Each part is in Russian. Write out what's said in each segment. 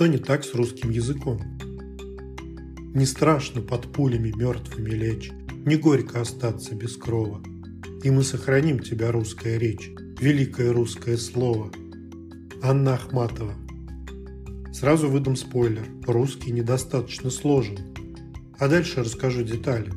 Что не так с русским языком? Не страшно под пулями мертвыми лечь, Не горько остаться без крова. И мы сохраним тебя, русская речь, Великое русское слово. Анна Ахматова. Сразу выдам спойлер. Русский недостаточно сложен. А дальше расскажу детали.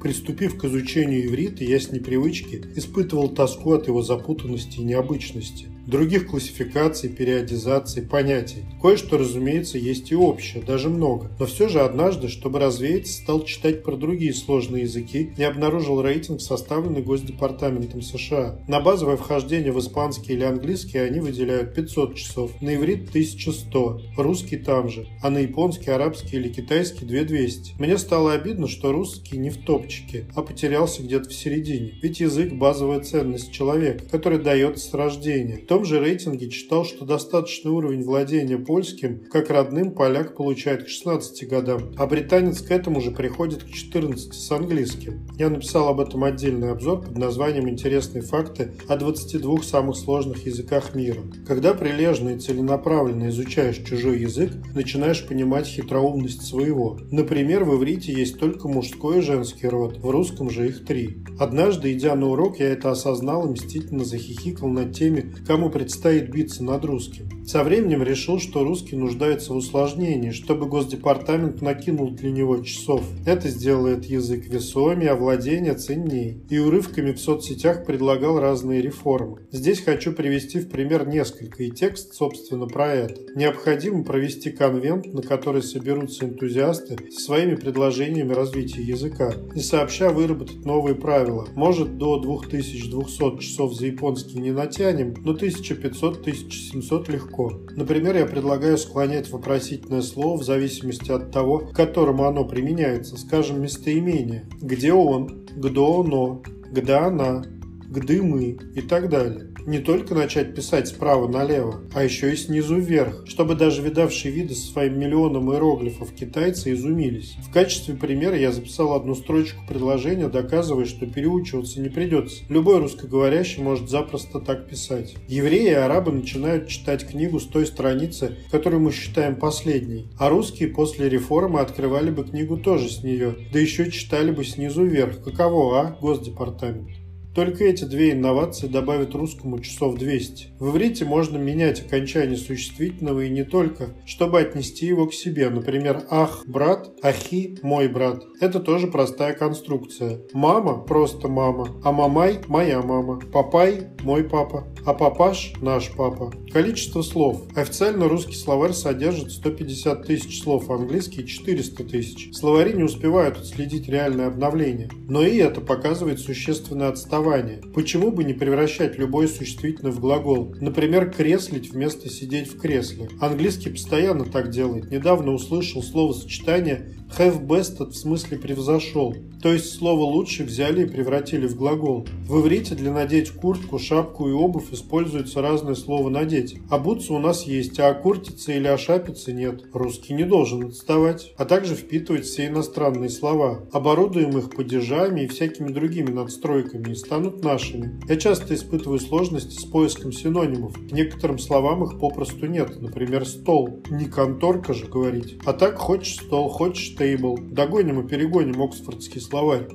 Приступив к изучению иврита, я с непривычки испытывал тоску от его запутанности и необычности других классификаций, периодизаций, понятий. Кое-что, разумеется, есть и общее, даже много. Но все же однажды, чтобы развеяться, стал читать про другие сложные языки и обнаружил рейтинг, составленный Госдепартаментом США. На базовое вхождение в испанский или английский они выделяют 500 часов, на иврит 1100, русский там же, а на японский, арабский или китайский 2200. Мне стало обидно, что русский не в топчике, а потерялся где-то в середине. Ведь язык – базовая ценность человека, который дается с рождения том же рейтинге читал, что достаточный уровень владения польским, как родным, поляк получает к 16 годам, а британец к этому же приходит к 14 с английским. Я написал об этом отдельный обзор под названием «Интересные факты о 22 самых сложных языках мира». Когда прилежно и целенаправленно изучаешь чужой язык, начинаешь понимать хитроумность своего. Например, в иврите есть только мужской и женский род, в русском же их три. Однажды, идя на урок, я это осознал и мстительно захихикал над теми, кому кому предстоит биться над русским. Со временем решил, что русский нуждается в усложнении, чтобы Госдепартамент накинул для него часов. Это сделает язык весомее, а владение ценней. И урывками в соцсетях предлагал разные реформы. Здесь хочу привести в пример несколько, и текст, собственно, про это. Необходимо провести конвент, на который соберутся энтузиасты со своими предложениями развития языка, и сообща выработать новые правила. Может, до 2200 часов за японский не натянем, но 1500-1700 легко. Например, я предлагаю склонять вопросительное слово в зависимости от того, к которому оно применяется, скажем, местоимение. Где он? Где оно? Где она? Где мы? И так далее не только начать писать справа налево, а еще и снизу вверх, чтобы даже видавшие виды со своим миллионом иероглифов китайцы изумились. В качестве примера я записал одну строчку предложения, доказывая, что переучиваться не придется. Любой русскоговорящий может запросто так писать. Евреи и арабы начинают читать книгу с той страницы, которую мы считаем последней, а русские после реформы открывали бы книгу тоже с нее, да еще читали бы снизу вверх. Каково, а, Госдепартамент? Только эти две инновации добавят русскому часов 200. В иврите можно менять окончание существительного и не только, чтобы отнести его к себе. Например, «ах» – брат, «ахи» – мой брат. Это тоже простая конструкция. «Мама» – просто мама, а «мамай» – моя мама, «папай» – мой папа, а «папаш» – наш папа. Количество слов. Официально русский словарь содержит 150 тысяч слов, английский – 400 тысяч. Словари не успевают отследить реальное обновление. Но и это показывает существенное отставание образования. Почему бы не превращать любое существительное в глагол? Например, креслить вместо сидеть в кресле. Английский постоянно так делает. Недавно услышал словосочетание have bested в смысле превзошел. То есть слово лучше взяли и превратили в глагол. В иврите для надеть куртку, шапку и обувь используется разное слово надеть. Обуться у нас есть, а окуртиться или ошапиться нет. Русский не должен отставать. А также впитывать все иностранные слова. Оборудуем их падежами и всякими другими надстройками и станут нашими. Я часто испытываю сложности с поиском синонимов. К некоторым словам их попросту нет. Например, стол. Не конторка же говорить. А так хочешь стол, хочешь стейбл. Догоним и перегоним оксфордский словарь.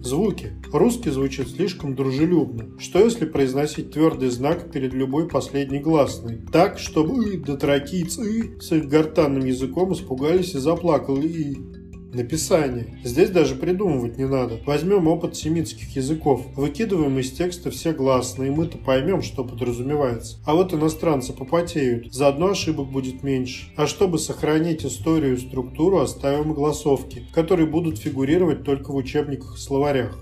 Звуки. Русский звучит слишком дружелюбно. Что если произносить твердый знак перед любой последней гласной? Так, чтобы «ы» дотракиц «ы» с их гортанным языком испугались и заплакали «и». Написание. Здесь даже придумывать не надо. Возьмем опыт семитских языков. Выкидываем из текста все гласные, мы-то поймем, что подразумевается. А вот иностранцы попотеют. Заодно ошибок будет меньше. А чтобы сохранить историю и структуру, оставим голосовки, которые будут фигурировать только в учебниках и словарях.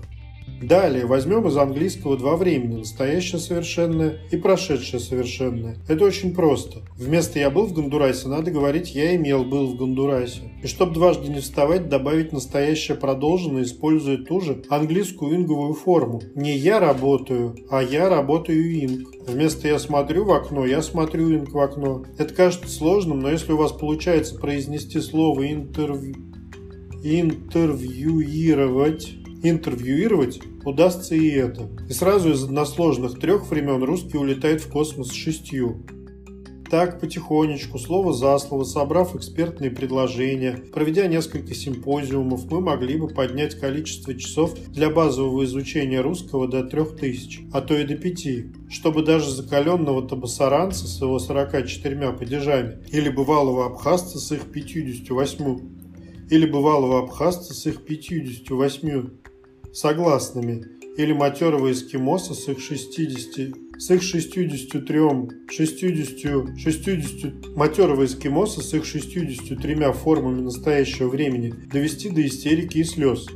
Далее возьмем из английского два времени, настоящее совершенное и прошедшее совершенное. Это очень просто. Вместо «я был в Гондурасе» надо говорить «я имел был в Гондурасе». И чтобы дважды не вставать, добавить настоящее продолженное, используя ту же английскую инговую форму. Не «я работаю», а «я работаю инг». Вместо «я смотрю в окно», «я смотрю инг в окно». Это кажется сложным, но если у вас получается произнести слово «интервью», интервьюировать интервьюировать, удастся и это. И сразу из односложных трех времен русский улетает в космос шестью. Так, потихонечку, слово за слово, собрав экспертные предложения, проведя несколько симпозиумов, мы могли бы поднять количество часов для базового изучения русского до 3000, а то и до 5, чтобы даже закаленного табасаранца с его 44 падежами или бывалого абхазца с их 58 или бывалого абхазца с их 58 согласными или матерого эскимоса с их 60, с их 63, 60, 60, матерого эскимоса с их 63 формами настоящего времени довести до истерики и слез.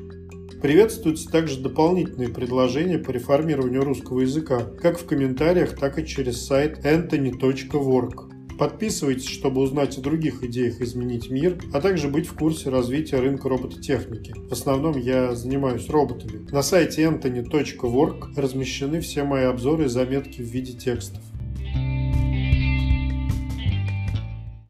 Приветствуются также дополнительные предложения по реформированию русского языка, как в комментариях, так и через сайт anthony.work. Подписывайтесь, чтобы узнать о других идеях изменить мир, а также быть в курсе развития рынка робототехники. В основном я занимаюсь роботами. На сайте anthony.work размещены все мои обзоры и заметки в виде текстов.